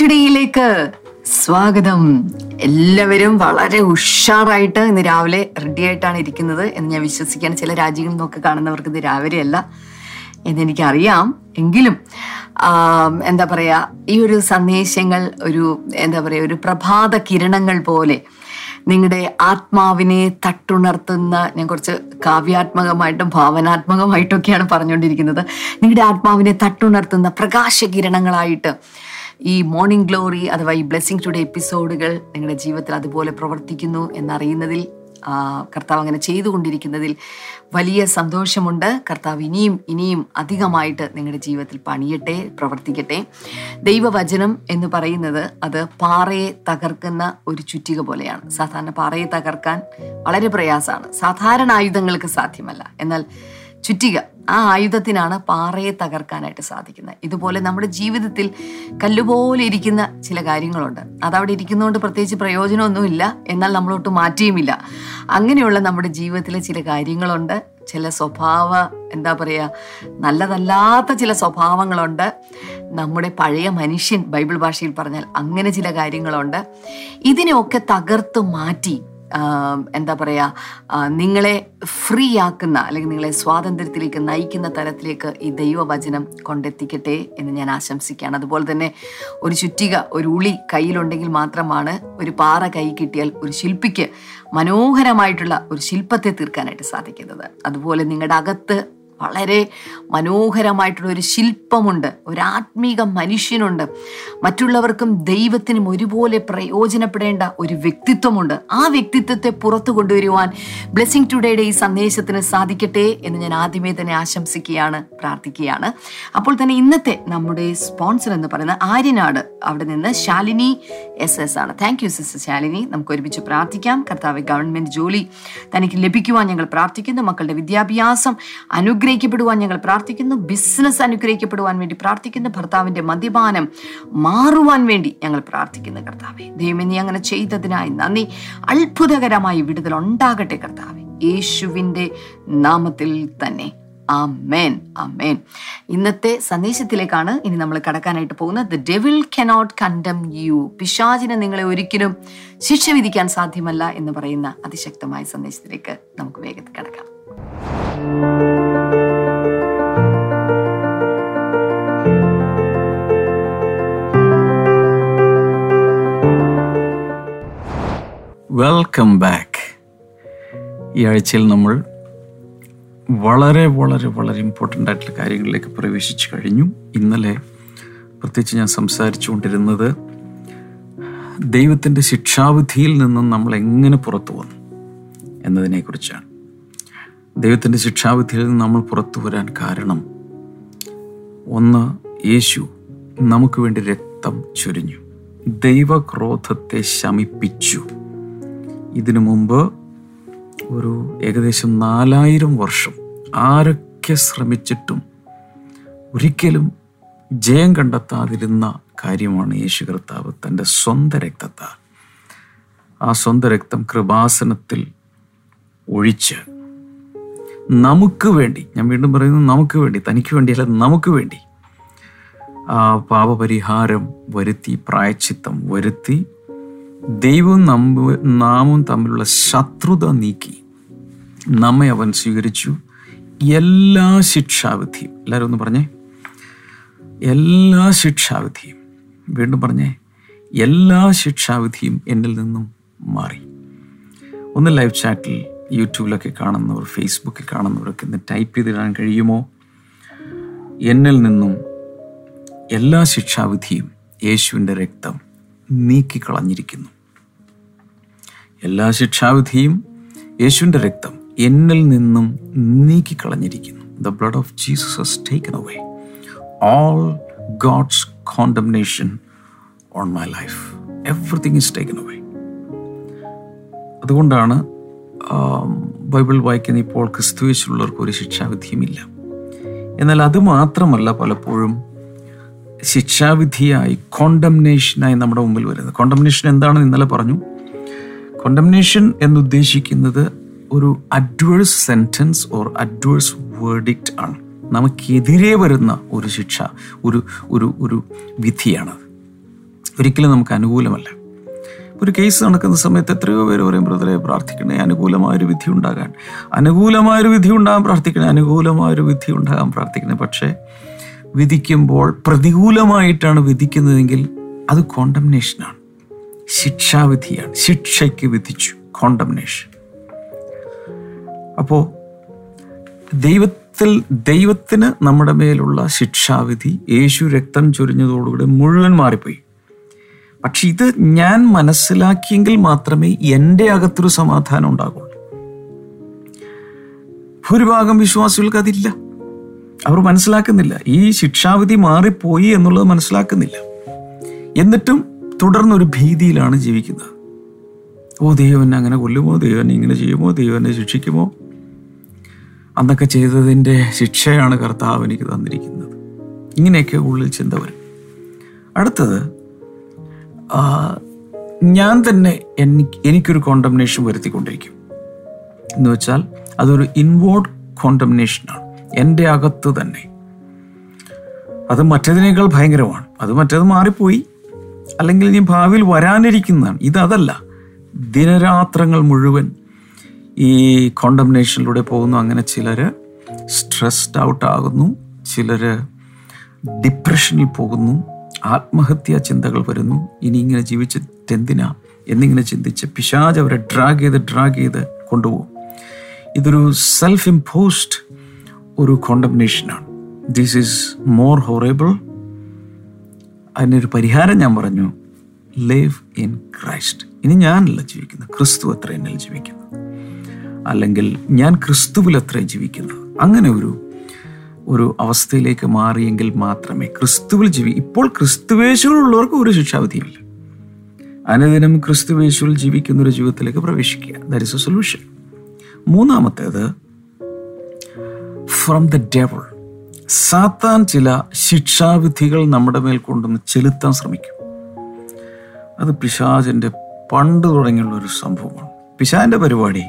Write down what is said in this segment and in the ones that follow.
ടുഡേയിലേക്ക് സ്വാഗതം. എല്ലാവരും വളരെ ഉഷാറായിട്ട് ഇന്ന് രാവിലെ റെഡി ആയിട്ടാണ് ഇരിക്കുന്നത് എന്ന് ഞാൻ വിശ്വസിക്കുകയാണ്. ചില രാജ്യങ്ങളിൽ നിന്നൊക്കെ കാണുന്നവർക്ക് ഇത് രാവിലെയല്ല എന്നെനിക്കറിയാം എങ്കിലും എന്താ പറയുക ഈ ഒരു സന്ദേശങ്ങൾ ഒരു എന്താ പറയുക ഒരു പ്രഭാത കിരണങ്ങൾ പോലെ നിങ്ങളുടെ ആത്മാവിനെ തട്ടുണർത്തുന്ന ഞാൻ കുറച്ച് കാവ്യാത്മകമായിട്ടും ഭാവനാത്മകമായിട്ടൊക്കെയാണ് പറഞ്ഞുകൊണ്ടിരിക്കുന്നത്. നിങ്ങളുടെ ആത്മാവിനെ തട്ടുണർത്തുന്ന പ്രകാശകിരണങ്ങളായിട്ട് ഈ മോർണിംഗ് ഗ്ലോറി അഥവാ ഈ ബ്ലെസ്സിങ് ടുഡേ എപ്പിസോഡുകൾ നിങ്ങളുടെ ജീവിതത്തിൽ അതുപോലെ പ്രവർത്തിക്കുന്നു എന്നറിയുന്നതിൽ കർത്താവ് അങ്ങനെ ചെയ്തുകൊണ്ടിരിക്കുന്നതിൽ വലിയ സന്തോഷമുണ്ട്. കർത്താവ് ഇനിയും ഇനിയും അധികമായിട്ട് നിങ്ങളുടെ ജീവിതത്തിൽ പണിയട്ടെ പ്രവർത്തിക്കട്ടെ. ദൈവവചനം എന്ന് പറയുന്നത് അത് പാറയെ തകർക്കുന്ന ഒരു ചുറ്റിക പോലെയാണ്. സാധാരണ പാറയെ തകർക്കാൻ വളരെ പ്രയാസമാണ്. സാധാരണ ആയുധങ്ങൾക്ക് സാധ്യമല്ല. എന്നാൽ ചുറ്റിക ആ ആയുധത്തിനാണ് പാറയെ തകർക്കാനായിട്ട് സാധിക്കുന്നത്. ഇതുപോലെ നമ്മുടെ ജീവിതത്തിൽ കല്ലുപോലെ ഇരിക്കുന്ന ചില കാര്യങ്ങളുണ്ട്. അതവിടെ ഇരിക്കുന്നതുകൊണ്ട് പ്രത്യേകിച്ച് പ്രയോജനമൊന്നുമില്ല. എന്നാൽ നമ്മളൊട്ട് മാറ്റിയുമില്ല അങ്ങനെയുള്ള നമ്മുടെ ജീവിതത്തിലെ ചില കാര്യങ്ങളുണ്ട്. ചില സ്വഭാവ എന്താ പറയുക നല്ലതല്ലാത്ത ചില സ്വഭാവങ്ങളുണ്ട്. നമ്മുടെ പഴയ മനുഷ്യൻ ബൈബിൾ ഭാഷയിൽ പറഞ്ഞാൽ അങ്ങനെ ചില കാര്യങ്ങളുണ്ട്. ഇതിനെയൊക്കെ തകർത്ത് മാറ്റി എന്താ പറയുക നിങ്ങളെ ഫ്രീ ആക്കുന്ന അല്ലെങ്കിൽ നിങ്ങളെ സ്വാതന്ത്ര്യത്തിലേക്ക് നയിക്കുന്ന തരത്തിലേക്ക് ഈ ദൈവവചനം കൊണ്ടെത്തിക്കട്ടെ എന്ന് ഞാൻ ആശംസിക്കുകയാണ്. അതുപോലെ തന്നെ ഒരു ചുറ്റിക ഒരു ഉളി കയ്യിലുണ്ടെങ്കിൽ മാത്രമാണ് ഒരു പാറ കൈ കിട്ടിയാൽ ഒരു ശില്പിക്ക് മനോഹരമായിട്ടുള്ള ഒരു ശില്പത്തെ തീർക്കാനായിട്ട് സാധിക്കുന്നത്. അതുപോലെ നിങ്ങളുടെ അകത്ത് വളരെ മനോഹരമായിട്ടുള്ള ഒരു ശില്പമുണ്ട്. ഒരാത്മീക മനുഷ്യനുണ്ട്. മറ്റുള്ളവർക്കും ദൈവത്തിനും ഒരുപോലെ പ്രയോജനപ്പെടേണ്ട ഒരു വ്യക്തിത്വമുണ്ട്. ആ വ്യക്തിത്വത്തെ പുറത്തു കൊണ്ടുവരുവാൻ ബ്ലെസ്സിങ് ടുഡേയുടെ ഈ സന്ദേശത്തിന് സാധിക്കട്ടെ എന്ന് ഞാൻ ആദ്യമേ തന്നെ ആശംസിക്കുകയാണ് പ്രാർത്ഥിക്കുകയാണ്. അപ്പോൾ തന്നെ ഇന്നത്തെ നമ്മുടെ സ്പോൺസർ എന്ന് പറയുന്ന ആര്യനാട് അവിടെ നിന്ന് ശാലിനി എസ് എസ് ആണ്. Thank you sister Shalini. നമുക്ക് ഒരുമിച്ച് പ്രാർത്ഥിക്കാം. കർത്താവ് ഗവൺമെന്റ് ജോലി തനിക്ക് ലഭിക്കുവാൻ ഞങ്ങൾ പ്രാർത്ഥിക്കുന്നു. മക്കളുടെ വിദ്യാഭ്യാസം അനുഗ്രഹിക്കപ്പെടുവാൻ ഞങ്ങൾ പ്രാർത്ഥിക്കുന്നു. ബിസിനസ് അനുഗ്രഹിക്കപ്പെടുവാൻ വേണ്ടി പ്രാർത്ഥിക്കുന്നു. ഭർത്താവിന്റെ മദ്യപാനം മാറുവാൻ വേണ്ടി ഞങ്ങൾ പ്രാർത്ഥിക്കുന്നു കർത്താവെ. ദൈവം നീ അങ്ങനെ ചെയ്തതിനായി നന്ദി. അത്ഭുതകരമായി വിടുതൽ ഉണ്ടാകട്ടെ കർത്താവെ. യേശുവിന്റെ നാമത്തിൽ തന്നെ. ആമേൻ. ആമേൻ. ഇന്നത്തെ സന്ദേശത്തിലേക്കാണ് ഇനി നമ്മൾ കടക്കാനായിട്ട് പോകുന്നത്. The devil cannot condemn you പിശാചിനെ നിങ്ങളെ ഒരിക്കലും ശിക്ഷ വിധിക്കാൻ സാധ്യമല്ല എന്ന് പറയുന്ന അതിശക്തമായ സന്ദേശത്തിലേക്ക് നമുക്ക് വേഗത്തിൽ കടക്കാം. വെൽക്കം ബാക്ക് ഈ ആഴ്ചയിൽ നമ്മൾ വളരെ വളരെ വളരെ ഇമ്പോർട്ടന്റ് ആയിട്ടുള്ള കാര്യങ്ങളിലേക്ക് പ്രവേശിച്ചു കഴിഞ്ഞു. ഇന്നലെ പ്രത്യേകിച്ച് ഞാൻ സംസാരിച്ചുകൊണ്ടിരുന്നത് ദൈവത്തിന്റെ ശിക്ഷാവിധിയിൽ നിന്നും നമ്മൾ എങ്ങനെ പുറത്തു വന്നു എന്നതിനെക്കുറിച്ചാണ്. ദൈവത്തിന്റെ ശിക്ഷാവിധിയിൽ നിന്ന് നമ്മൾ പുറത്തു വരാൻ കാരണം ഒന്ന് യേശു നമുക്ക് വേണ്ടി രക്തം ചൊരിഞ്ഞു. ദൈവക്രോധത്തെ ശമിപ്പിച്ചു. ഇതിനു മുമ്പ് ഒരു ഏകദേശം നാലായിരം വർഷം ആരൊക്കെ ശ്രമിച്ചിട്ടും ഒരിക്കലും ജയം കണ്ടെത്താതിരുന്ന കാര്യമാണ് യേശു കർത്താവ് തന്റെ സ്വന്തം രക്തത്താൽ. ആ സ്വന്തം രക്തം കൃപാസനത്തിൽ ഒഴിച്ച് നമുക്ക് വേണ്ടി ഞാൻ വീണ്ടും പറയുന്നു നമുക്ക് വേണ്ടി തനിക്ക് വേണ്ടിയല്ല നമുക്ക് വേണ്ടി ആ പാപപരിഹാരം വരുത്തി പ്രായച്ചിത്തം വരുത്തി ദൈവവും നമ്മ നാമും തമ്മിലുള്ള ശത്രുത നീക്കി. നമ്മെ അവൻ സ്വീകരിച്ചു. എല്ലാ ശിക്ഷാവിധിയും എല്ലാവരും ഒന്ന് പറഞ്ഞേ. എല്ലാ ശിക്ഷാവിധിയും വീണ്ടും പറഞ്ഞേ. എല്ലാ ശിക്ഷാവിധിയും എന്നിൽ നിന്നും മാറി. ഒന്ന് ലൈവ് ചാറ്റിൽ യൂട്യൂബിലൊക്കെ കാണുന്നവർ ഫേസ്ബുക്കിൽ കാണുന്നവരൊക്കെ ഇന്ന് ടൈപ്പ് ചെയ്തിടാൻ കഴിയുമോ? എന്നിൽ നിന്നും എല്ലാ ശിക്ഷാവിധിയും യേശുവിന്റെ രക്തം നീക്കിക്കളഞ്ഞിരിക്കുന്നു. എല്ലാ ശിക്ഷാവിധിയും യേശുവിന്റെ രക്തം എന്നിൽ നിന്നും നീക്കിക്കളഞ്ഞിരിക്കുന്നു. The blood of Jesus has taken away all God's condemnation on my life everything is taken away അതുകൊണ്ടാണ് ബൈബിൾ വായിക്കുന്ന ഇപ്പോൾ ക്രിസ്തുവേശുള്ളവർക്ക് ഒരു ശിക്ഷാവിധിയുമില്ല. എന്നാൽ അത് മാത്രമല്ല പലപ്പോഴും ശിക്ഷാവിധിയായി കോണ്ടംനേഷനായി നമ്മുടെ മുമ്പിൽ വരുന്നത്. കോണ്ടംനേഷൻ എന്താണെന്ന് ഇന്നലെ പറഞ്ഞു. കോണ്ടംനേഷൻ എന്നുദ്ദേശിക്കുന്നത് ഒരു adverse sentence or adverse verdict ആണ്. നമുക്കെതിരെ വരുന്ന ഒരു ശിക്ഷ ഒരു ഒരു ഒരു വിധിയാണത് ഒരിക്കലും നമുക്ക് അനുകൂലമല്ല. ഒരു കേസ് നടക്കുന്ന സമയത്ത് എത്രയോ പേര് പറയും ബ്രദറെ പ്രാർത്ഥിക്കണേ അനുകൂലമായൊരു വിധി ഉണ്ടാകാൻ. അനുകൂലമായൊരു വിധി ഉണ്ടാകാൻ പ്രാർത്ഥിക്കണേ അനുകൂലമായൊരു വിധി ഉണ്ടാകാൻ പ്രാർത്ഥിക്കണേ. പക്ഷേ വിധിക്കുമ്പോൾ പ്രതികൂലമായിട്ടാണ് വിധിക്കുന്നതെങ്കിൽ അത് കോണ്ടംനേഷനാണ് ശിക്ഷാവിധിയാണ്. ശിക്ഷയ്ക്ക് വിധിച്ചു. കോണ്ടംനേഷൻ അപ്പോൾ ദൈവത്തിൽ ദൈവത്തിന് നമ്മുടെ മേലുള്ള ശിക്ഷാവിധി യേശു രക്തം ചൊരിഞ്ഞതോടുകൂടി മുഴുവൻ മാറിപ്പോയി. പക്ഷെ ഇത് ഞാൻ മനസ്സിലാക്കിയെങ്കിൽ മാത്രമേ എന്റെ അകത്തൊരു സമാധാനം ഉണ്ടാകുള്ളൂ. ഭൂരിഭാഗം വിശ്വാസികൾക്ക് അതില്ല അവർ മനസ്സിലാക്കുന്നില്ല. ഈ ശിക്ഷാവിധി മാറിപ്പോയി എന്നുള്ളത് മനസ്സിലാക്കുന്നില്ല. എന്നിട്ടും തുടർന്നൊരു ഭീതിയിലാണ് ജീവിക്കുന്നത്. ഓ ദൈവനെ അങ്ങനെ കൊല്ലുമോ? ദൈവനെ ഇങ്ങനെ ചെയ്യുമോ? ദൈവനെ ശിക്ഷിക്കുമോ? അന്നൊക്കെ ചെയ്തതിന്റെ ശിക്ഷയാണ് കർത്താവ് എനിക്ക് തന്നിരിക്കുന്നത്. ഇങ്ങനെയൊക്കെ ഉള്ളിൽ ചിന്ത വരും. അടുത്തത് ഞാൻ തന്നെ എനിക്ക് എനിക്കൊരു കോണ്ടംനേഷൻ വരുത്തിക്കൊണ്ടിരിക്കും. എന്ന് വെച്ചാൽ അതൊരു ഇൻവേർഡ് കോണ്ടംനേഷനാണ് എന്റെ അകത്ത് തന്നെ. അത് മറ്റേതിനേക്കാൾ ഭയങ്കരമാണ്. അത് മറ്റേത് മാറിപ്പോയി. അല്ലെങ്കിൽ ഇനി ഭാവിയിൽ വരാനിരിക്കുന്നതാണ്. ഇതല്ല ദിനരാത്രങ്ങൾ മുഴുവൻ ഈ കോണ്ടംനേഷനിലൂടെ പോകുന്നു. അങ്ങനെ ചിലർ സ്ട്രെസ്ഡ് ഔട്ട് ആകുന്നു. ചിലര് ഡിപ്രഷനിൽ പോകുന്നു. ആത്മഹത്യാ ചിന്തകൾ വരുന്നു. ഇനി ഇങ്ങനെ ജീവിച്ചിട്ട് എന്തിനാ എന്നിങ്ങനെ ചിന്തിച്ച് പിശാജ് അവരെ ഡ്രാഗ് ചെയ്ത് ഡ്രാഗ് ചെയ്ത് കൊണ്ടുപോകും. ഇതൊരു സെൽഫ് ഇമ്പോസ്ഡ് ഒരു കോണ്ടംനേഷനാണ് ദിസ് ഈസ് മോർ ഹോറേബിൾ അതിനൊരു പരിഹാരം ഞാൻ പറഞ്ഞു. ലിവ് ഇൻ ക്രൈസ്റ്റ് ഇനി ഞാനല്ല ജീവിക്കുന്നത്. ക്രിസ്തു അത്ര എന്നെ ജീവിക്കുന്നത് അല്ലെങ്കിൽ ഞാൻ ക്രിസ്തുവിൽ അത്ര ജീവിക്കുന്നത് അങ്ങനെ ഒരു ഒരു അവസ്ഥയിലേക്ക് മാറിയെങ്കിൽ മാത്രമേ ക്രിസ്തുവിൽ ജീവി ഇപ്പോൾ ക്രിസ്തുവേശുകളുള്ളവർക്ക് ഒരു ശിക്ഷാവിധിയില്ല അനുദിനം ക്രിസ്തുവേശുവിൽ ജീവിക്കുന്ന ഒരു ജീവിതത്തിലേക്ക് പ്രവേശിക്കുക. ദാറ്റ് ഇസ് എ സൊല്യൂഷൻ മൂന്നാമത്തേത് ഫ്രം ദ ഡെവൾ സാത്താൻ ചില ശിക്ഷാവിധികൾ നമ്മുടെ മേൽ കൊണ്ടുവന്ന് ചെലുത്താൻ ശ്രമിക്കും. അത് പിശാചിന്റെ പണ്ട് തുടങ്ങിയുള്ള ഒരു സംഭവമാണ്. പിശാന്റെ പരിപാടി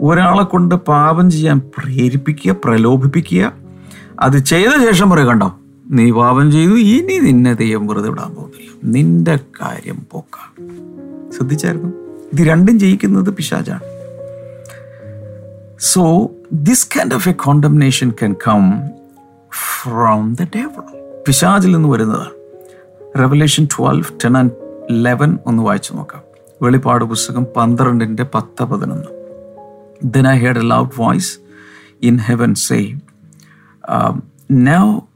ഒരാളെ കൊണ്ട് പാപം ചെയ്യാൻ പ്രേരിപ്പിക്കുക പ്രലോഭിപ്പിക്കുക അത് ചെയ്ത ശേഷം പറയുക കണ്ടോ? നീ പാപം ചെയ്തു ഇനി നിന്നെ ദൈവം വെറുതെ വിടാൻ പോകുന്നില്ല. നിന്റെ കാര്യം പോക്ക. ശ്രദ്ധിച്ചായിരുന്നു? ഇത് രണ്ടും ജയിക്കുന്നത് പിശാചാണ്. So this kind of a condemnation can come from the devil പിശാചിൽ നിന്ന് വരുന്നതാണ് revelation twelve ten and eleven ഒന്ന് വായിച്ചു നോക്കാം വെളിപ്പാട് പുസ്തകം പന്ത്രണ്ടിന്റെ പത്ത് പതിനൊന്ന് I heard a loud voice in heaven say, um, Now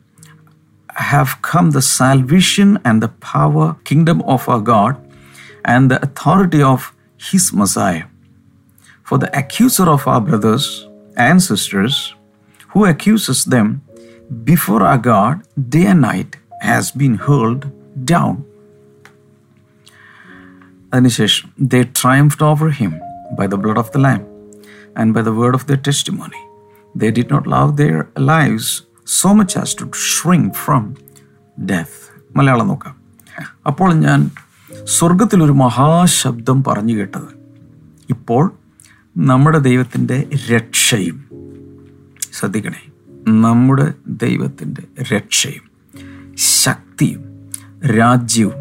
have come the salvation and the power, kingdom of our God, and the authority of his Messiah. For the accuser of our brothers and sisters, who accuses them before our God day and night, has been hurled down. അതിനുശേഷം they triumphed over him by the blood of the Lamb and by the word of their testimony. They did not love their lives so much as to shrink from death. Malayalam നോക്കാം അപ്പോൾ ഞാൻ സ്വർഗത്തിലൊരു മഹാശബ്ദം പറഞ്ഞു കേട്ടത് ഇപ്പോൾ നമ്മുടെ ദൈവത്തിന്റെ രക്ഷയും. ശ്രദ്ധിക്കണേ. നമ്മുടെ ദൈവത്തിന്റെ രക്ഷയും ശക്തിയും രാജ്യവും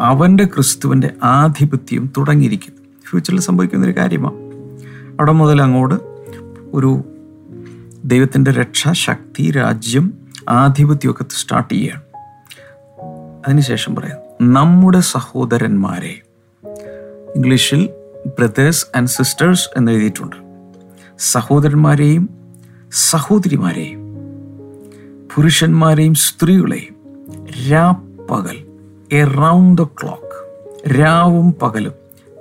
അവന്റെ ക്രിസ്തുവിന്റെ ആധിപത്യവും തുടങ്ങിയിരിക്കുന്നു. ഫ്യൂച്ചറിൽ സംഭവിക്കുന്ന ഒരു കാര്യമാണ് അവിടെ മുതൽ അങ്ങോട്ട് ഒരു ദൈവത്തിന്റെ രക്ഷ ശക്തി രാജ്യം ആധിപത്യമൊക്കെ സ്റ്റാർട്ട് ചെയ്യുകയാണ്. അതിനുശേഷം പറയാം നമ്മുടെ സഹോദരന്മാരെ. ഇംഗ്ലീഷിൽ ബ്രദേഴ്സ് ആൻഡ് സിസ്റ്റേഴ്സ് എന്ന് എഴുതിയിട്ടുണ്ട്. സഹോദരന്മാരെയും സഹോദരിമാരെയും പുരുഷന്മാരെയും സ്ത്രീകളെയും രാപ്പകൽ എറൗണ്ട് ദ ക്ലോക്ക് രാവും പകലും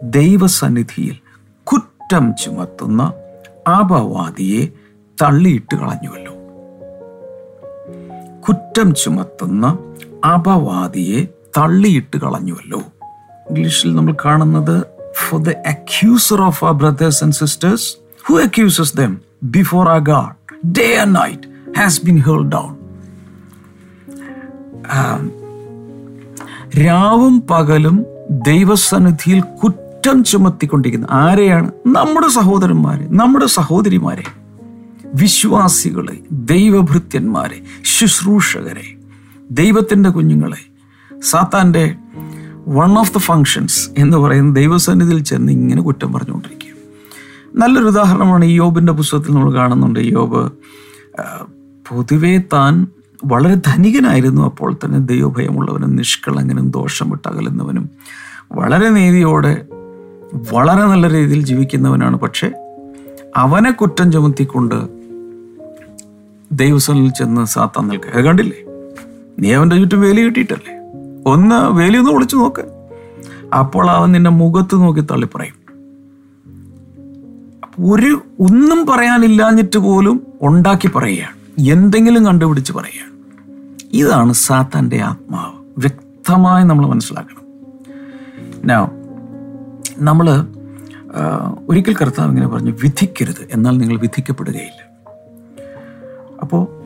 ദൈവസന്നിധിയിൽ കുറ്റം ചുമത്തുന്ന അപവാദിയെ തള്ളിയിട്ട് കളഞ്ഞുവല്ലോ. കുറ്റം ചുമത്തുന്ന അപവാദിയെ തള്ളിയിട്ട് കളഞ്ഞുവല്ലോ. ഇംഗ്ലീഷിൽ നമ്മൾ കാണുന്നത് for the accuser of the brothers and sisters who accuses them before the God day and night has been hurled down രാവും പകലും ദൈവസന്നിധിയിൽ കുറ്റം ചുമത്തിക്കൊണ്ടിരിക്കുന്ന. ആരെയാണ്? നമ്മുടെ സഹോദരന്മാരെ നമ്മുടെ സഹോദരിമാരെ വിശ്വാസികളെ ദൈവഭൃത്യന്മാരെ ശുശ്രൂഷകരെ ദൈവത്തിന്റെ കുഞ്ഞുങ്ങളെ സാത്താന്റെ വൺ ഓഫ് ദ ഫങ്ഷൻസ് എന്ന് പറയുന്ന ദൈവസന്നിധിയിൽ ചെന്ന് ഇങ്ങനെ കുറ്റം പറഞ്ഞുകൊണ്ടിരിക്കുക. നല്ലൊരു ഉദാഹരണമാണ് യോബിന്റെ പുസ്തകത്തിൽ നമ്മൾ കാണുന്നുണ്ട്. യോബ് പൊതുവേ താൻ വളരെ ധനികനായിരുന്നു. അപ്പോൾ തന്നെ ദൈവഭയമുള്ളവനും നിഷ്കളങ്കനും ദോഷം വിട്ടകലുന്നവനും വളരെ നീതിയോടെ വളരെ നല്ല രീതിയിൽ ജീവിക്കുന്നവനാണ്. പക്ഷേ അവനെ കുറ്റം ചുമത്തിക്കൊണ്ട് ദൈവസ്വനിൽ ചെന്ന് സാത്താൻ നിൽക്കുക. കണ്ടില്ലേ? നീ അവന്റെ ചുറ്റും വേലി കിട്ടിയിട്ടല്ലേ? ഒന്ന് വേലി ഒന്ന് വിളിച്ചു നോക്ക്. അപ്പോൾ അവൻ നിന്റെ മുഖത്ത് നോക്കി തള്ളി പറയും ഒരു ഒന്നും പറയാനില്ലാഞ്ഞിട്ട് പോലും ഉണ്ടാക്കി പറയുകയാണ്. എന്തെങ്കിലും കണ്ടുപിടിച്ച് പറയുകയാണ്. ഇതാണ് സാത്താന്റെ ആത്മാവ്. വ്യക്തമായി നമ്മൾ മനസ്സിലാക്കണം. Now, നമ്മൾ ഒരിക്കൽ കർത്താവ് ഇങ്ങനെ പറഞ്ഞു വിധിക്കരുത് എന്നാൽ നിങ്ങൾ വിധിക്കപ്പെടുകയില്ല. അപ്പോൾ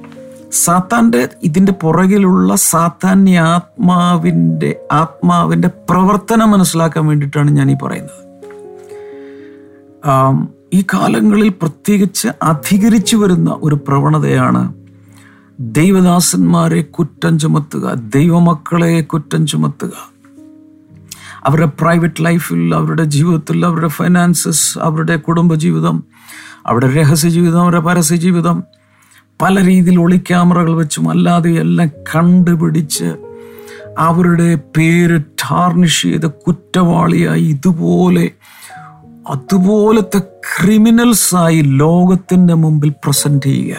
സാത്താന്റെ ഇതിന്റെ പുറകിലുള്ള സാത്താന്യ ആത്മാവിന്റെ ആത്മാവിന്റെ പ്രവർത്തനം മനസ്സിലാക്കാൻ വേണ്ടിയിട്ടാണ് ഞാൻ ഈ പറയുന്നത് ഈ കാലങ്ങളിൽ പ്രത്യേകിച്ച് അധികരിച്ചു വരുന്ന ഒരു പ്രവണതയാണ് ദൈവദാസന്മാരെ കുറ്റം ചുമത്തുക ദൈവമക്കളെ കുറ്റം ചുമത്തുക. അവരുടെ പ്രൈവറ്റ് ലൈഫിൽ അവരുടെ ജീവിതത്തിൽ അവരുടെ ഫൈനാൻസസ് അവരുടെ കുടുംബജീവിതം അവരുടെ രഹസ്യ ജീവിതം അവരുടെ പരസ്യ ജീവിതം പല രീതിയിൽ ഒളിക്യാമറകൾ വെച്ചും അല്ലാതെ എല്ലാം കണ്ടുപിടിച്ച് അവരുടെ പേര് ടാർണിഷ് ചെയ്ത കുറ്റവാളിയായി ഇതുപോലെ അതുപോലത്തെ ക്രിമിനൽസായി ലോകത്തിന്റെ മുമ്പിൽ പ്രസന്റ് ചെയ്യുക.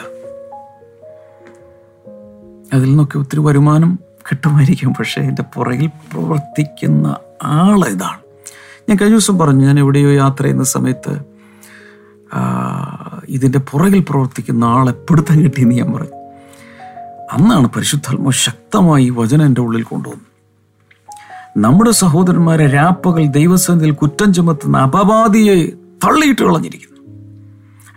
അതിൽ നിന്നൊക്കെ ഒത്തിരി വരുമാനം കിട്ടുമായിരിക്കും. പക്ഷേ എന്റെ പുറകിൽ പ്രവർത്തിക്കുന്ന ആൾ ഇതാണ്. ഞാൻ കഴിഞ്ഞ ദിവസം പറഞ്ഞു ഞാൻ എവിടെയോ യാത്ര ചെയ്യുന്ന സമയത്ത് ഇതിന്റെ പുറകിൽ പ്രവർത്തിക്കുന്ന ആളെ പിടുത്തം കിട്ടിയെന്ന് ഞാൻ പറയും. അന്നാണ് പരിശുദ്ധാത്മ ശക്തമായി വചനം എന്റെ ഉള്ളിൽ കൊണ്ടുവന്നു നമ്മുടെ സഹോദരന്മാരെ രാപ്പകൽ ദൈവസന്നിധിയിൽ കുറ്റം ചുമത്തുന്ന അപവാദിയെ തള്ളിയിട്ട് കളഞ്ഞിരിക്കുന്നു.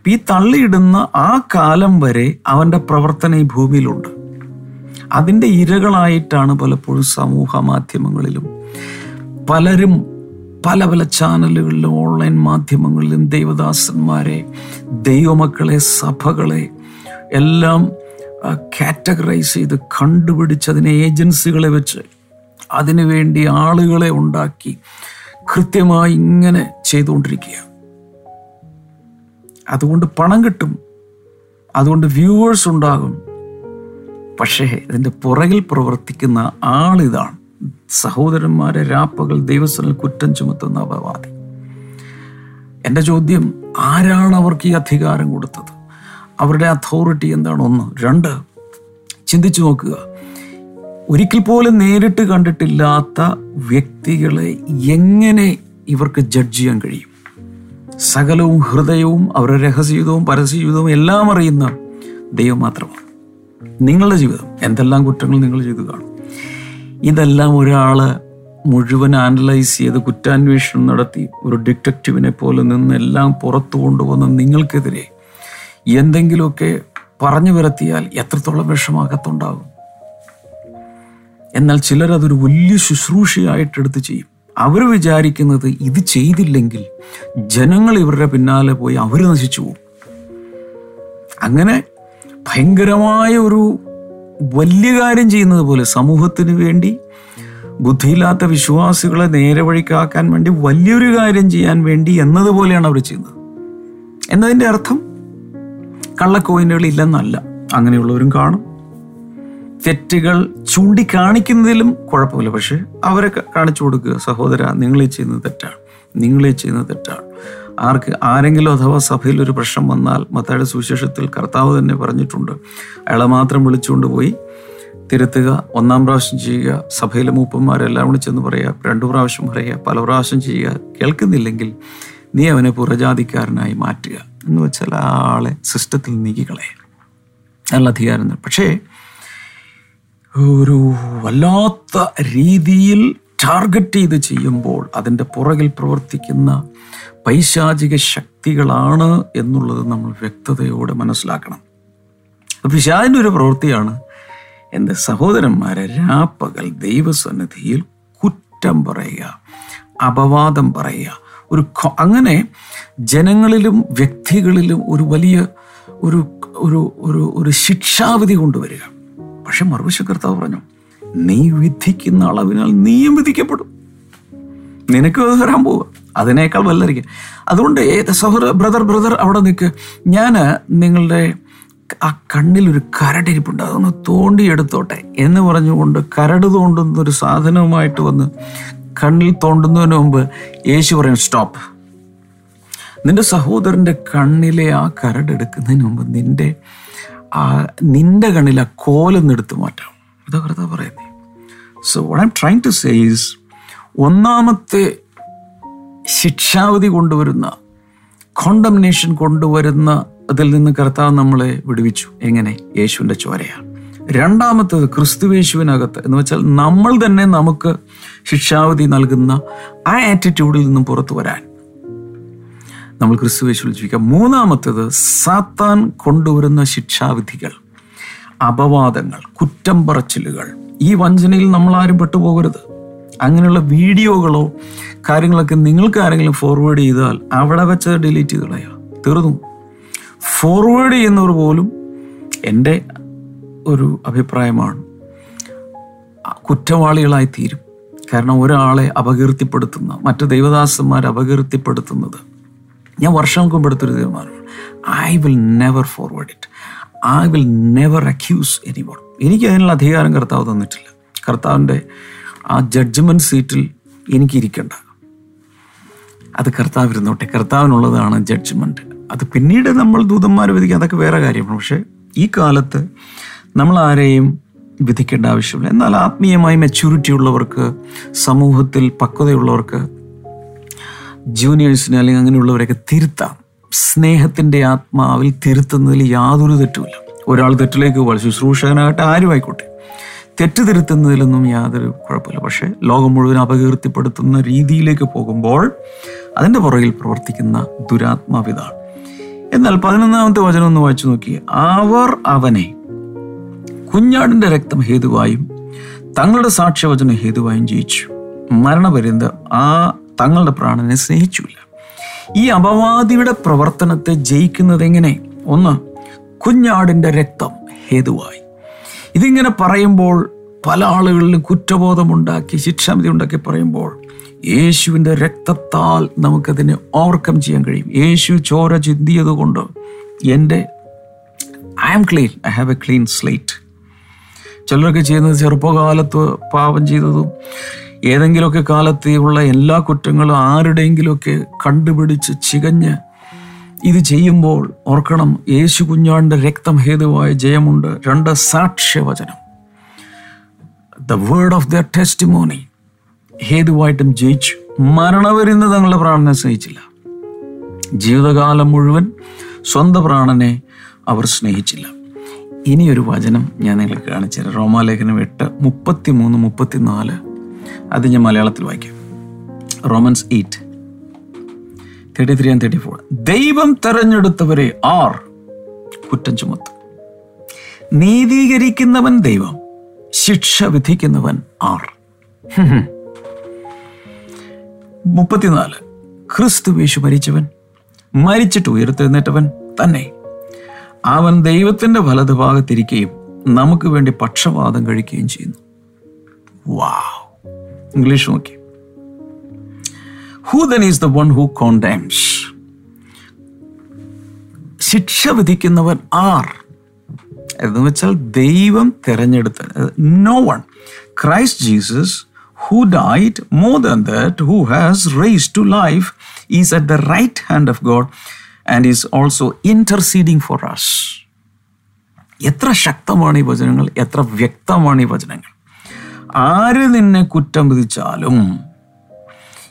ഈ തള്ളിയിടുന്ന ആ കാലം വരെ അവന്റെ പ്രവർത്തനം ഈ ഭൂമിയിലുണ്ട്. അതിന്റെ ഇരകളായിട്ടാണ് പലപ്പോഴും സമൂഹ മാധ്യമങ്ങളിലും പലരും പല പല ചാനലുകളിലും ഓൺലൈൻ മാധ്യമങ്ങളിലും ദൈവദാസന്മാരെ ദൈവമക്കളെ സഭകളെ എല്ലാം കാറ്റഗറൈസ് ചെയ്ത് കണ്ടുപിടിച്ച് അതിനെ ഏജൻസികളെ വെച്ച് അതിനുവേണ്ടി ആളുകളെ ഉണ്ടാക്കി കൃത്യമായി ഇങ്ങനെ ചെയ്തുകൊണ്ടിരിക്കുക. അതുകൊണ്ട് പണം കിട്ടും. അതുകൊണ്ട് വ്യൂവേഴ്സ് ഉണ്ടാകും. പക്ഷേ ഇതിന്റെ പുറകിൽ പ്രവർത്തിക്കുന്ന ആളിതാണ് സഹോദരന്മാരെ രാപ്പകൽ ദൈവസ്ഥനിൽ കുറ്റം ചുമത്തുന്ന അപവാദി എന്റെ ചോദ്യം ആരാണ് അവർക്ക് ഈ അധികാരം കൊടുത്തത്? അവരുടെ അതോറിറ്റി എന്താണ്? ഒന്ന്. രണ്ട് ചിന്തിച്ചു നോക്കുക. ഒരിക്കൽ പോലും നേരിട്ട് കണ്ടിട്ടില്ലാത്ത വ്യക്തികളെ എങ്ങനെ ഇവർക്ക് ജഡ്ജ് ചെയ്യാൻ കഴിയും? സകലവും ഹൃദയവും അവരുടെ രഹസ്യജീവിതവും പരസ്യജീവിതവും എല്ലാം അറിയുന്ന ദൈവം മാത്രമാണ്. നിങ്ങളുടെ ജീവിതം എന്തെല്ലാം കുറ്റങ്ങൾ നിങ്ങൾ ചെയ്തു കാണും? ഇതെല്ലാം ഒരാൾ മുഴുവൻ ആനലൈസ് ചെയ്ത് കുറ്റാന്വേഷണം നടത്തി ഒരു ഡിറ്റക്റ്റീവിനെ പോലെ നിന്ന് എല്ലാം പുറത്തു കൊണ്ടുവന്ന് നിങ്ങൾക്കെതിരെ എന്തെങ്കിലുമൊക്കെ പറഞ്ഞു വരത്തിയാൽ എത്രത്തോളം വിഷമാകത്തുണ്ടാകും. എന്നാൽ ചിലരതൊരു വലിയ ശുശ്രൂഷയായിട്ടെടുത്ത് ചെയ്യും. അവർ വിചാരിക്കുന്നത് ഇത് ചെയ്തില്ലെങ്കിൽ ജനങ്ങൾ ഇവരുടെ പിന്നാലെ പോയി അവർ നശിച്ചു പോകും. അങ്ങനെ ഭയങ്കരമായ ഒരു വലിയ കാര്യം ചെയ്യുന്നത് പോലെ സമൂഹത്തിന് വേണ്ടി ബുദ്ധിയില്ലാത്ത വിശ്വാസികളെ നേരെ വഴിക്കാക്കാൻ വേണ്ടി വലിയൊരു കാര്യം ചെയ്യാൻ വേണ്ടി എന്നതുപോലെയാണ് അവർ ചെയ്യുന്നത്. എന്നതിന്റെ അർത്ഥം കള്ളക്കോയിനുകൾ ഇല്ലെന്നല്ല. അങ്ങനെയുള്ളവരും കാണും. തെറ്റുകൾ ചൂണ്ടിക്കാണിക്കുന്നതിലും കുഴപ്പമില്ല. പക്ഷെ അവരെ കാണിച്ചു കൊടുക്കുക സഹോദര നിങ്ങളെ ചെയ്യുന്നത് തെറ്റാണ് നിങ്ങളെ ചെയ്യുന്നത് തെറ്റാണ് ആർക്ക് ആരെങ്കിലും അഥവാ സഭയിൽ ഒരു പ്രശ്നം വന്നാൽ മത്തയുടെ സുവിശേഷത്തിൽ കർത്താവ് തന്നെ പറഞ്ഞിട്ടുണ്ട്. അയാളെ മാത്രം വിളിച്ചുകൊണ്ട് പോയി തിരുത്തുക ഒന്നാം പ്രാവശ്യം ചെയ്യുക സഭയിലെ മൂപ്പന്മാരെല്ലാം കൂടി ചെന്ന് പറയുക രണ്ടു പ്രാവശ്യം പറയുക പല പ്രാവശ്യം ചെയ്യുക കേൾക്കുന്നില്ലെങ്കിൽ നീ അവനെ പുറജാതിക്കാരനായി മാറ്റുക എന്ന് വെച്ചാൽ ആ ആളെ സിസ്റ്റത്തിൽ നീക്കിക്കളയുക നല്ല അധികാരം പക്ഷേ ഒരു വല്ലാത്ത രീതിയിൽ ടാർഗറ്റ് ചെയ്ത് ചെയ്യുമ്പോൾ അതിന്റെ പുറകിൽ പ്രവർത്തിക്കുന്ന പൈശാചിക ശക്തികളാണ് എന്നുള്ളത് നമ്മൾ വ്യക്തതയോടെ മനസ്സിലാക്കണം. പിശാചിന്റെ ഒരു പ്രവൃത്തിയാണ് എന്റെ സഹോദരന്മാരെ രാപ്പകൽ ദൈവസന്നിധിയിൽ കുറ്റം പറയുക അപവാദം പറയുക. ഒരു അങ്ങനെ ജനങ്ങളിലും വ്യക്തികളിലും ഒരു വലിയ ഒരു ഒരു ഒരു ശിക്ഷാവിധി കൊണ്ടുവരിക. പക്ഷെ മറുവശ കർത്താവ് പറഞ്ഞു നീ വിധിക്കുന്ന അളവിനാൽ നീയും വിധിക്കപ്പെടും. നിനക്കും അത് വരാൻ പോവുക. അതിനേക്കാൾ വല്ലരിക്കും അതുകൊണ്ട് സഹോദര ബ്രദർ ബ്രദർ അവിടെ നിൽക്ക് ഞാൻ നിങ്ങളുടെ ആ കണ്ണിൽ ഒരു കരടിരിപ്പുണ്ട് അതൊന്ന് തോണ്ടിയെടുത്തോട്ടെ എന്ന് പറഞ്ഞുകൊണ്ട് കരട് തോണ്ടുന്ന ഒരു സാധനവുമായിട്ട് വന്ന് കണ്ണിൽ തോണ്ടുന്നതിന് മുമ്പ് യേശു പറയും സ്റ്റോപ്പ് നിന്റെ സഹോദരന്റെ കണ്ണിലെ ആ കരടെടുക്കുന്നതിന് മുമ്പ് നിന്റെ ആ നിന്റെ കണ്ണിൽ ആ കോലൊന്നെടുത്ത് മാറ്റാം അതാ കർത്താവ് പറയുന്നത് so what I'm trying to says ഒന്നാമത്തെ ശിക്ഷാവധി കൊണ്ടുവരുന്ന കോണ്ടംനേഷൻ കൊണ്ടുവരുന്ന അതിൽ നിന്ന് കർത്താവ് നമ്മളെ വിടുവിച്ചു. എങ്ങനെ? യേശുവിന്റെ ചോരയാണ്. രണ്ടാമത്തത് ക്രിസ്തുവേശുവിനകത്ത് എന്ന് വെച്ചാൽ നമ്മൾ തന്നെ നമുക്ക് ശിക്ഷാവധി നൽകുന്ന ആ ആറ്റിറ്റ്യൂഡിൽ നിന്നും പുറത്തു വരാൻ നമ്മൾ ക്രിസ്തുവേശുവിൽ ജീവിക്കാം. മൂന്നാമത്തത് സാത്താൻ കൊണ്ടുവരുന്ന ശിക്ഷാവിധികൾ അപവാദങ്ങൾ കുറ്റം പറച്ചിലുകൾ ഈ വഞ്ചനയിൽ നമ്മൾ ആരും പെട്ടുപോകരുത്. അങ്ങനെയുള്ള വീഡിയോകളോ കാര്യങ്ങളൊക്കെ നിങ്ങൾക്ക് ആരെങ്കിലും ഫോർവേഡ് ചെയ്താൽ അവിടെ വെച്ച് ഡിലീറ്റ് ചെയ്ത് കളയുക. തീർന്നു. ഫോർവേഡ് ചെയ്യുന്നവർ പോലും എന്റെ ഒരു അഭിപ്രായമാണ്. കുറ്റവാളികളായി തീരും. കാരണം ഒരാളെ അപകീർത്തിപ്പെടുത്തുന്ന മറ്റ് ദൈവദാസന്മാരെ അപകീർത്തിപ്പെടുത്തുന്നത്. ഞാൻ വർഷങ്ങൾക്ക് മുമ്പ് എടുത്തൊരു തീരുമാനമാണ്. I will never forward it I will never accuse any anyone എനിക്ക് അതിനുള്ള അധികാരം കർത്താവ് തന്നിട്ടില്ല. കർത്താവിന്റെ ആ ജഡ്ജ്മെന്റ് സീറ്റിൽ എനിക്കിരിക്കണ്ട. അത് കർത്താവ് ഇരുന്നോട്ടെ. കർത്താവിനുള്ളതാണ് ജഡ്ജ്മെന്റ് അത് പിന്നീട് നമ്മൾ ദൂതന്മാർ വിധിക്കുക അതൊക്കെ വേറെ കാര്യമാണ്. പക്ഷേ ഈ കാലത്ത് നമ്മൾ ആരെയും വിധിക്കേണ്ട ആവശ്യമില്ല. എന്നാൽ ആത്മീയമായി മെച്യൂരിറ്റി ഉള്ളവർക്ക് സമൂഹത്തിൽ പക്വതയുള്ളവർക്ക് ജൂനിയേഴ്സിനെ അല്ലെങ്കിൽ അങ്ങനെയുള്ളവരെയൊക്കെ തിരുത്താം. സ്നേഹത്തിന്റെ ആത്മാവിൽ തിരുത്തുന്നതിൽ യാതൊരു തെറ്റുമില്ല. ഒരാൾ തെറ്റിലേക്ക് പോകാൻ ശുശ്രൂഷകനാകട്ടെ ആരുമായിക്കോട്ടെ തെറ്റ് തിരുത്തുന്നതിലൊന്നും യാതൊരു കുഴപ്പമില്ല. പക്ഷേ ലോകം മുഴുവൻ അപകീർത്തിപ്പെടുത്തുന്ന രീതിയിലേക്ക് പോകുമ്പോൾ അതിന്റെ പുറകിൽ പ്രവർത്തിക്കുന്ന ദുരാത്മാവിതാണ് എന്നാൽ പതിനൊന്നാമത്തെ വചനം ഒന്ന് വായിച്ചു നോക്കി അവർ അവനെ കുഞ്ഞാടിന്റെ രക്തം ഹേതുവായും തങ്ങളുടെ സാക്ഷ്യവചനം ഹേതുവായും ജയിച്ചു. മരണപര്യന്തം ആ തങ്ങളുടെ പ്രാണനെ സ്നേഹിച്ചില്ല. ഈ അപവാദിയുടെ പ്രവർത്തനത്തെ ജയിക്കുന്നത് എങ്ങനെ? ഒന്ന് കുഞ്ഞാടിന്റെ രക്തം ഹേതുവായി. ഇതിങ്ങനെ പറയുമ്പോൾ പല ആളുകളിലും കുറ്റബോധമുണ്ടാക്കി ശിക്ഷാമിതി ഉണ്ടാക്കി പറയുമ്പോൾ യേശുവിന്റെ രക്തത്താൽ നമുക്കതിനെ ഓവർകം ചെയ്യാൻ കഴിയും. യേശു ചോര ചിന്തിയത് കൊണ്ട് എന്റെ I am clean I have a clean slate ചിലരൊക്കെ ചെയ്യുന്നത് ചെറുപ്പകാലത്ത് പാപം ചെയ്തതും ഏതെങ്കിലുമൊക്കെ കാലത്ത് എല്ലാ കുറ്റങ്ങളും ആരുടെയെങ്കിലുമൊക്കെ കണ്ടുപിടിച്ച് ചികഞ്ഞ് ഇത് ചെയ്യുമ്പോൾ ഓർക്കണം യേശു കുഞ്ഞാണ്ട് രക്തം ഹേതുവായ ജയമുണ്ട്. രണ്ട് സാക്ഷ്യവചനം. The word of the testimony ഹേതുവായിട്ടും ജയിച്ചു. മരണവരുന്ന് തങ്ങളുടെ പ്രാണനെ സ്നേഹിച്ചില്ല. ജീവിതകാലം മുഴുവൻ സ്വന്തം പ്രാണനെ അവർ സ്നേഹിച്ചില്ല. ഇനിയൊരു വചനം ഞാൻ നിങ്ങൾക്ക് കാണിച്ചുതരാം റോമാലേഖനം എട്ട് മുപ്പത്തി മൂന്ന് മുപ്പത്തിനാല്. അത് ഞാൻ മലയാളത്തിൽ വായിക്കാം. Romans eight. Thirty three and thirty four ദൈവം തെരഞ്ഞെടുത്തവരെ ആർ കുറ്റം ചുമത്തും. നീതീകരിക്കുന്നവൻ ദൈവം ശിക്ഷ വിധിക്കുന്നവൻ ആർ. മുപ്പത്തിനാല്. ക്രിസ്തു വേശു മരിച്ചവൻ മരിച്ചിട്ട് ഉയർത്തെഴുന്നേറ്റവൻ തന്നെ. അവൻ ദൈവത്തിന്റെ വലതുഭാഗത്തിരിക്കുകയും നമുക്ക് വേണ്ടി പക്ഷപാതം കഴിക്കുകയും ചെയ്യുന്നു. വാ ഇംഗ്ലീഷ് നോക്കി. Who then is the one who condemns? ശിക്ഷ വിധിക്കുന്നവൻ ആർ? എന്ന് വെച്ചാൽ ദൈവം തിരഞ്ഞെടുത്ത no one Christ Jesus who died more than that who has raised to life is at the right hand of God and is also interceding for us എത്ര ശക്തമാണ് ഈ വചനങ്ങൾ എത്ര വ്യക്തമാണ് ഈ വചനങ്ങൾ. ആര് നിന്നെ കുറ്റം വിധിച്ചാലും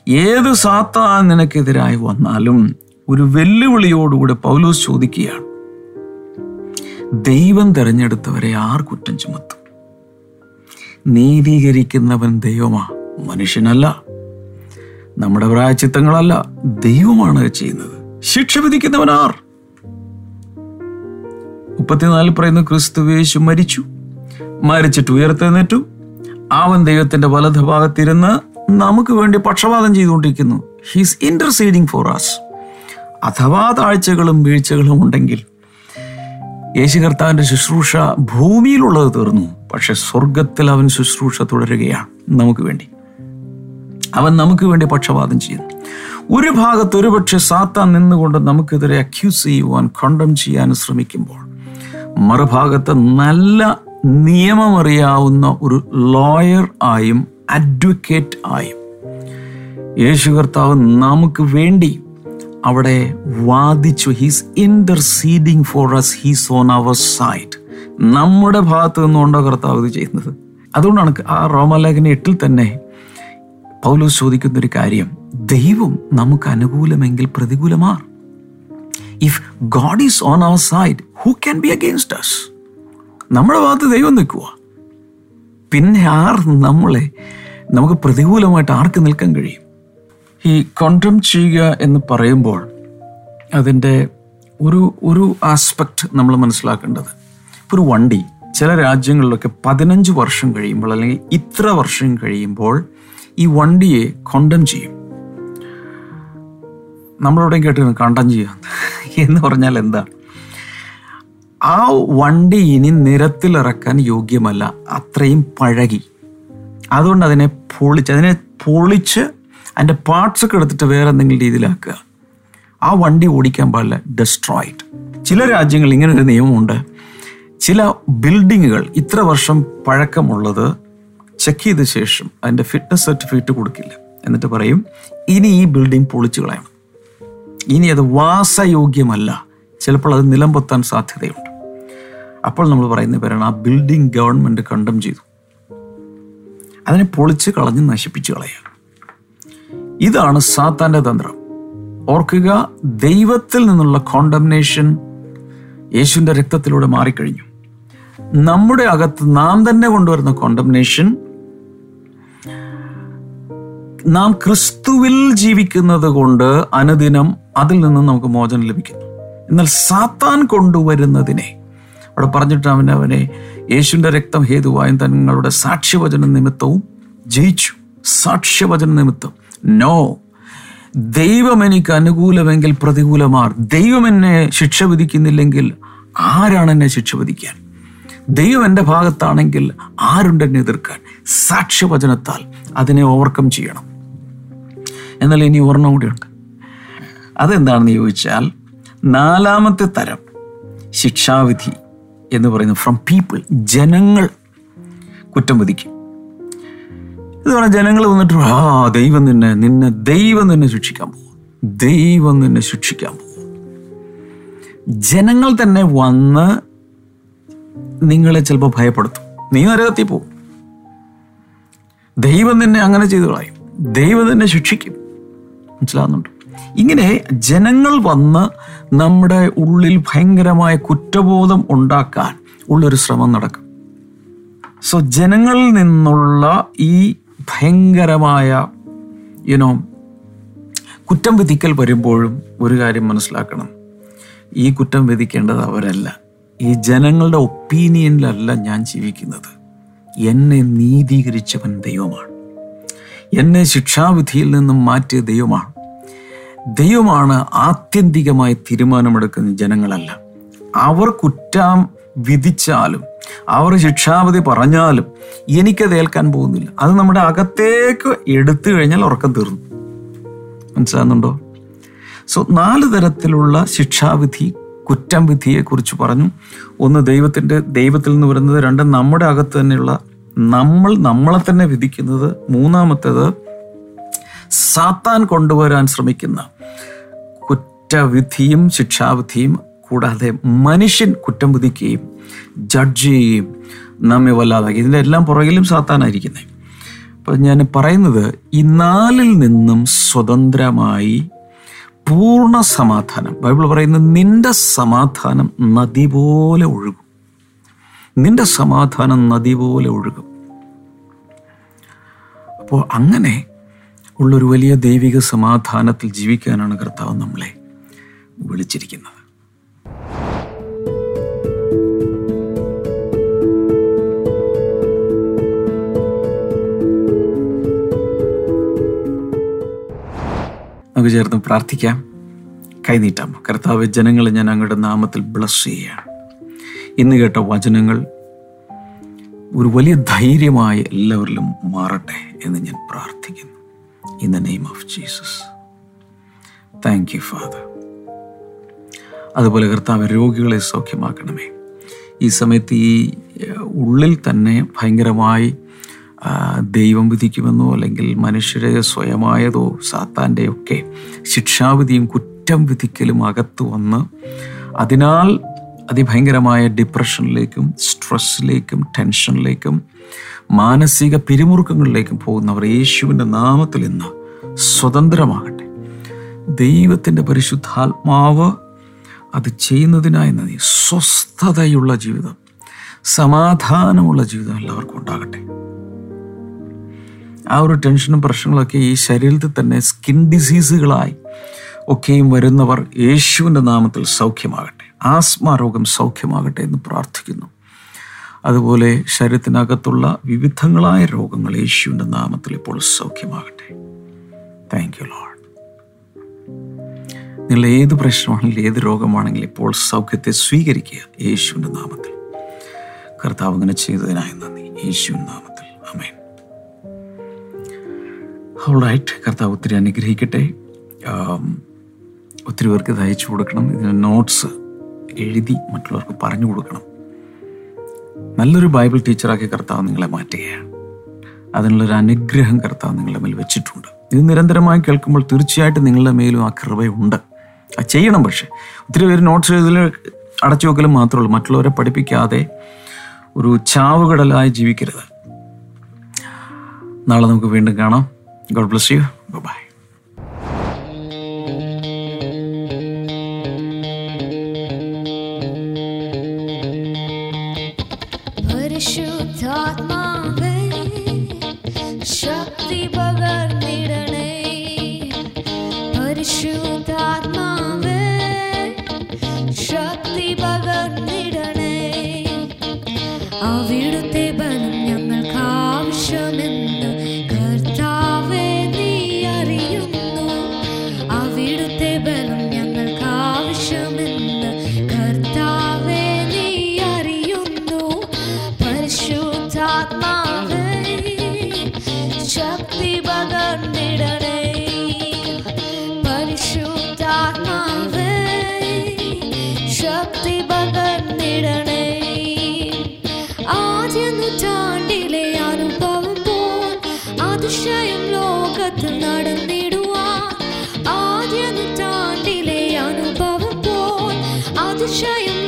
ഏത് സാത്താൻ നിനക്കെതിരായി വന്നാലും ഒരു വെല്ലുവിളിയോടുകൂടെ പൗലോസ് ചോദിക്കുകയാണ്. ദൈവം തിരഞ്ഞെടുത്തവരെ ആർ കുറ്റം ചുമത്തും? നീതീകരിക്കുന്നവൻ ദൈവമാ മനുഷ്യനല്ല. നമ്മുടെ പ്രായച്ചിത്തങ്ങളല്ല ദൈവമാണ് ചെയ്യുന്നത്. ശിക്ഷ വിധിക്കുന്നവൻ ആർ? മുപ്പത്തിനാലിൽ പറയുന്നു ക്രിസ്തുവേശു മരിച്ചു. മരിച്ചിട്ട് ഉയർത്തെഴുന്നേറ്റു. അവൻ ദൈവത്തിന്റെ വലതുഭാഗത്തിരുന്ന് നമുക്ക് വേണ്ടി പക്ഷപാതം ചെയ്തുകൊണ്ടിരിക്കുന്നു. ഹീസ് ഇന്റർസീഡിങ് ഫോർ ആസ് അഥവാ താഴ്ചകളും വീഴ്ചകളും ഉണ്ടെങ്കിൽ യേശു കർത്താവിന്റെ ശുശ്രൂഷ ഭൂമിയിലുള്ളത് തീർന്നു. പക്ഷെ സ്വർഗത്തിൽ അവൻ ശുശ്രൂഷ തുടരുകയാണ് നമുക്ക് വേണ്ടി. അവൻ നമുക്ക് വേണ്ടി പക്ഷപാതം ചെയ്യുന്നു. ഒരു ഭാഗത്ത് ഒരുപക്ഷെ സാത്താൻ നിന്നുകൊണ്ട് നമുക്കെതിരെ അക്യൂസ് ചെയ്യുവാൻ കൊണ്ടം ചെയ്യാൻ ശ്രമിക്കുമ്പോൾ മറുഭാഗത്ത് നല്ല നിയമമറിയാവുന്ന ഒരു ലോയർ ആയും അഡ്വക്കേറ്റ് ആയും. യേശു കർത്താവ് നമുക്ക് വേണ്ടി അവിടെ വാദിച്ചു. He's interceding for us he's on our side നമ്മുടെ ഭാഗത്ത് നിന്നുകൊണ്ടോ കർത്താവ് ഇത് ചെയ്യുന്നത്? അതുകൊണ്ടാണ് ആ റോമലേഖന എട്ടിൽ തന്നെ പൗലോസ് ചോദിക്കുന്ന ഒരു കാര്യം. ദൈവം നമുക്ക് അനുകൂലമെങ്കിൽ പ്രതികൂലമാർ. If God is on our side who can be against us നമ്മുടെ ഭാഗത്ത് ദൈവം നിൽക്കുക പിന്നെ ആർ നമ്മളെ നമുക്ക് പ്രതികൂലമായിട്ട് ആർക്ക് നിൽക്കാൻ കഴിയും? ഈ കോണ്ടം ചെയ്യുക എന്ന് പറയുമ്പോൾ അതിന്റെ ഒരു ഒരു ആസ്പെക്ട് നമ്മൾ മനസ്സിലാക്കേണ്ടത്. ഇപ്പോൾ ഒരു വണ്ടി ചില രാജ്യങ്ങളിലൊക്കെ പതിനഞ്ച് വർഷം കഴിയുമ്പോൾ അല്ലെങ്കിൽ ഇത്ര വർഷം കഴിയുമ്പോൾ ഈ വണ്ടിയെ കൊണ്ടം ചെയ്യും. നമ്മളെവിടെയും കേട്ടിരുന്നു കണ്ടം ചെയ്യാം എന്ന് പറഞ്ഞാൽ എന്താ? ആ വണ്ടി ഇനി നിരത്തിലിറക്കാൻ യോഗ്യമല്ല. അത്രയും പഴകി. അതുകൊണ്ട് അതിനെ പൊളിച്ച് അതിനെ പൊളിച്ച് അതിന്റെ പാർട്സ് ഒക്കെ എടുത്തിട്ട് വേറെ എന്തെങ്കിലും രീതിയിലാക്കുക. ആ വണ്ടി ഓടിക്കാൻ പാടില്ല ഡെസ്ട്രോയിഡ് ചില രാജ്യങ്ങളിൽ ഇങ്ങനെ ഒരു നിയമമുണ്ട്. ചില ബിൽഡിങ്ങുകൾ ഇത്ര വർഷം പഴക്കമുള്ളത് ചെക്ക് ചെയ്ത ശേഷം അതിന്റെ ഫിറ്റ്നസ് സർട്ടിഫിക്കറ്റ് കൊടുക്കില്ല. എന്നിട്ട് പറയും ഇനി ഈ ബിൽഡിംഗ് പൊളിച്ചു കളയണം. ഇനി അത് വാസയോഗ്യമല്ല. ചിലപ്പോൾ അത് നിലംപൊത്താൻ സാധ്യതയുണ്ട്. അപ്പോൾ നമ്മൾ പറയുന്ന പേരാണ് ആ ബിൽഡിംഗ് ഗവൺമെന്റ് കണ്ടം ചെയ്തു. അതിനെ പൊളിച്ച് കളഞ്ഞ് നശിപ്പിച്ചു കളയുക. ഇതാണ് സാത്താന്റെ തന്ത്രം. ഓർക്കുക ദൈവത്തിൽ നിന്നുള്ള കോണ്ടംനേഷൻ യേശുവിന്റെ രക്തത്തിലൂടെ മാറിക്കഴിഞ്ഞു. നമ്മുടെ അകത്ത് നാം തന്നെ കൊണ്ടുവരുന്ന കോണ്ടംനേഷൻ നാം ക്രിസ്തുവിൽ ജീവിക്കുന്നത് കൊണ്ട് അനുദിനം അതിൽ നിന്ന് നമുക്ക് മോചനം ലഭിക്കുന്നു. എന്നാൽ സാത്താൻ കൊണ്ടുവരുന്നതിനെ അവിടെ പറഞ്ഞിട്ട് അവൻ അവനെ യേശുവിന്റെ രക്തം ഹേതുവായും തങ്ങളുടെ സാക്ഷ്യവചന നിമിത്തവും ജയിച്ചു. സാക്ഷ്യവചന നിമിത്തം. നോ ദൈവം എനിക്ക് അനുകൂലമെങ്കിൽ പ്രതികൂലമാർ. ദൈവം എന്നെ ശിക്ഷ വിധിക്കുന്നില്ലെങ്കിൽ ആരാണ് എന്നെ ശിക്ഷ വിധിക്കാൻ? ദൈവം എന്റെ ഭാഗത്താണെങ്കിൽ ആരുണ്ട് എന്നെ എതിർക്കാൻ? സാക്ഷ്യവചനത്താൽ അതിനെ ഓവർകം ചെയ്യണം. എന്നാൽ ഇനി ഒരെണ്ണം കൂടിയുണ്ട്. അതെന്താണെന്ന് ചോദിച്ചാൽ നാലാമത്തെ തരം ശിക്ഷാവിധി. എന്ന് പറയുന്നത് ഫ്രം പീപ്പിൾ ജനങ്ങൾ കുറ്റം വിധിക്കും. ഇത് പറഞ്ഞാൽ ജനങ്ങൾ വന്നിട്ട് ആ ദൈവം നിന്നെ നിന്നെ ദൈവം നിന്നെ ശിക്ഷിക്കാൻ പോകും. ദൈവം നിന്നെ ശിക്ഷിക്കാൻ പോകും. ജനങ്ങൾ തന്നെ വന്ന് നിങ്ങളെ ചിലപ്പോൾ ഭയപ്പെടുത്തും. നീ നരകത്തിൽ പോകും. ദൈവം നിന്നെ അങ്ങനെ ചെയ്തു കളയും. ദൈവം തന്നെ ശിക്ഷിക്കും. മനസ്സിലാകുന്നുണ്ട് ഇങ്ങനെ ജനങ്ങൾ വന്ന് നമ്മുടെ ഉള്ളിൽ ഭയങ്കരമായ കുറ്റബോധം ഉണ്ടാക്കാൻ ഉള്ളൊരു ശ്രമം നടക്കും. സോ ജനങ്ങളിൽ നിന്നുള്ള ഈ ഭയങ്കരമായ യുനോ കുറ്റം വിധിക്കൽ വരുമ്പോഴും ഒരു കാര്യം മനസ്സിലാക്കണം. ഈ കുറ്റം വിധിക്കേണ്ടത് അവരല്ല. ഈ ജനങ്ങളുടെ ഒപ്പീനിയനിലല്ല ഞാൻ ജീവിക്കുന്നത്. എന്നെ നീതീകരിച്ചവൻ ദൈവമാണ്. എന്നെ ശിക്ഷാവിധിയിൽ നിന്നും മാറ്റിയ ദൈവമാണ്. ദൈവമാണ് ആത്യന്തികമായി തീരുമാനമെടുക്കുന്ന ജനങ്ങളല്ല. അവർ കുറ്റം വിധിച്ചാലും അവർ ശിക്ഷാവിധി പറഞ്ഞാലും എനിക്കത് ഏൽക്കാൻ പോകുന്നില്ല. അത് നമ്മുടെ അകത്തേക്ക് എടുത്തു കഴിഞ്ഞാൽ ഉറക്കം തീർന്നു. മനസ്സിലാകുന്നുണ്ടോ? സോ നാല് തരത്തിലുള്ള ശിക്ഷാവിധി കുറ്റം വിധിയെക്കുറിച്ച് പറഞ്ഞു. ഒന്ന് ദൈവത്തിന്റെ ദൈവത്തിൽ നിന്ന് വരുന്നത്. രണ്ട് നമ്മുടെ അകത്ത് തന്നെയുള്ള നമ്മൾ നമ്മളെ തന്നെ വിധിക്കുന്നത്. മൂന്നാമത്തേത് സാത്താൻ കൊണ്ടുവരാൻ ശ്രമിക്കുന്ന കുറ്റവിധിയും ശിക്ഷാവിധിയും കൂടാതെ മനുഷ്യൻ കുറ്റം വിധിക്കുകയും ജഡ്ജ് ചെയ്യുകയും നമ്മെ വല്ലാതാക്കി. ഇതിന്റെ എല്ലാം പുറകിലും സാത്താനായിരിക്കുന്നത് അപ്പം ഞാൻ പറയുന്നത് ഈ നാലിൽ നിന്നും സ്വതന്ത്രമായി പൂർണ സമാധാനം. ബൈബിൾ പറയുന്നത് നിന്റെ സമാധാനം നദി പോലെ ഒഴുകും. നിന്റെ സമാധാനം നദി പോലെ ഒഴുകും. അപ്പോൾ അങ്ങനെ ഉള്ളൊരു വലിയ ദൈവിക സമാധാനത്തിൽ ജീവിക്കാനാണ് കർത്താവ് നമ്മളെ. വിളിച്ചിരിക്കുന്നത്. നമുക്ക് ചേർന്ന് പ്രാർത്ഥിക്കാം. കൈനീട്ടാം. കർത്താവ് ജനങ്ങളെ ഞാൻ അങ്ങയുടെ നാമത്തിൽ ബ്ലസ് ചെയ്യുകയാണ്. ഇന്ന് കേട്ട വചനങ്ങൾ ഒരു വലിയ ധൈര്യമായി എല്ലാവരിലും മാറട്ടെ എന്ന് ഞാൻ പ്രാർത്ഥിക്കുന്നു. In the name of Jesus thank you father അതുപോലെ കർത്താവ് രോഗികളെ സൗഖ്യമാക്കണമേ. ഈ സമയത്ത് ഈ ഉള്ളിൽ തന്നെ ഭയങ്കരമായി ദൈവം വിധിക്കുമെന്നോ അല്ലെങ്കിൽ മനുഷ്യരെ സ്വയമായതോ സാത്താന്റെ ഒക്കെ ശിക്ഷാവിധിയും കുറ്റം വിധിക്കലും അകത്ത് വന്ന് അതിനാൽ അതിഭയങ്കരമായ ഡിപ്രഷനിലേക്കും സ്ട്രെസ്സിലേക്കും ടെൻഷനിലേക്കും മാനസിക പിരിമുറുക്കങ്ങളിലേക്കും പോകുന്നവർ യേശുവിന്റെ നാമത്തിൽ ഇന്ന് സ്വതന്ത്രമാകട്ടെ. ദൈവത്തിന്റെ പരിശുദ്ധാത്മാവ് അത് ചെയ്യുന്നതിനായി നന്ദി. സ്വസ്ഥതയുള്ള ജീവിതം സമാധാനമുള്ള ജീവിതം എല്ലാവർക്കും ഉണ്ടാകട്ടെ. ആ ഒരു ടെൻഷനും പ്രശ്നങ്ങളൊക്കെ ഈ ശരീരത്തിൽ തന്നെ സ്കിൻ ഡിസീസുകളായി ഒക്കെയും വരുന്നവർ യേശുവിന്റെ നാമത്തിൽ സൗഖ്യമാകട്ടെ. ആസ്മ രോഗം സൗഖ്യമാകട്ടെ എന്ന് പ്രാർത്ഥിക്കുന്നു. അതുപോലെ ശരീരത്തിനകത്തുള്ള വിവിധങ്ങളായ രോഗങ്ങൾ യേശുവിന്റെ നാമത്തിൽ ഇപ്പോൾ സൗഖ്യമാകട്ടെ. താങ്ക് യു ലോഡ് നിങ്ങൾ ഏത് പ്രശ്നമാണെങ്കിലും ഏത് രോഗമാണെങ്കിലും ഇപ്പോൾ സൗഖ്യത്തെ സ്വീകരിക്കുക യേശുവിന്റെ നാമത്തിൽ. കർത്താവ് അങ്ങനെ ചെയ്തതിനായി നന്ദി. യേശുവിൻ നാമത്തിൽ. അമേൻ ഹോളായിട്ട് കർത്താവ് ഒത്തിരി അനുഗ്രഹിക്കട്ടെ. ഒത്തിരി പേർക്ക് ഇത് അയച്ചു കൊടുക്കണം. ഇതിന് നോട്ട്സ് എഴുതി മറ്റുള്ളവർക്ക് പറഞ്ഞു കൊടുക്കണം. നല്ലൊരു ബൈബിൾ ടീച്ചറാക്കി കർത്താവ് നിങ്ങളെ മാറ്റുകയാണ്. അതിനുള്ളൊരു അനുഗ്രഹം കർത്താവ് നിങ്ങളുടെ മേൽ വെച്ചിട്ടുണ്ട്. ഇത് നിരന്തരമായി കേൾക്കുമ്പോൾ തീർച്ചയായിട്ടും നിങ്ങളുടെ മേലും ആ കൃപയുണ്ട്. ചെയ്യണം പക്ഷേ. ഒത്തിരി പേര് നോട്ട്സ് എഴുതൽ അടച്ചു വെക്കലും മാത്രമേ ഉള്ളൂ. മറ്റുള്ളവരെ പഠിപ്പിക്കാതെ ഒരു ചാവുകടലായി ജീവിക്കരുത്. നാളെ നമുക്ക് വീണ്ടും കാണാം. ഗോഡ് ബ്ലസ് യു ബൈ പരിശുദ്ധാത്മാവേ to show you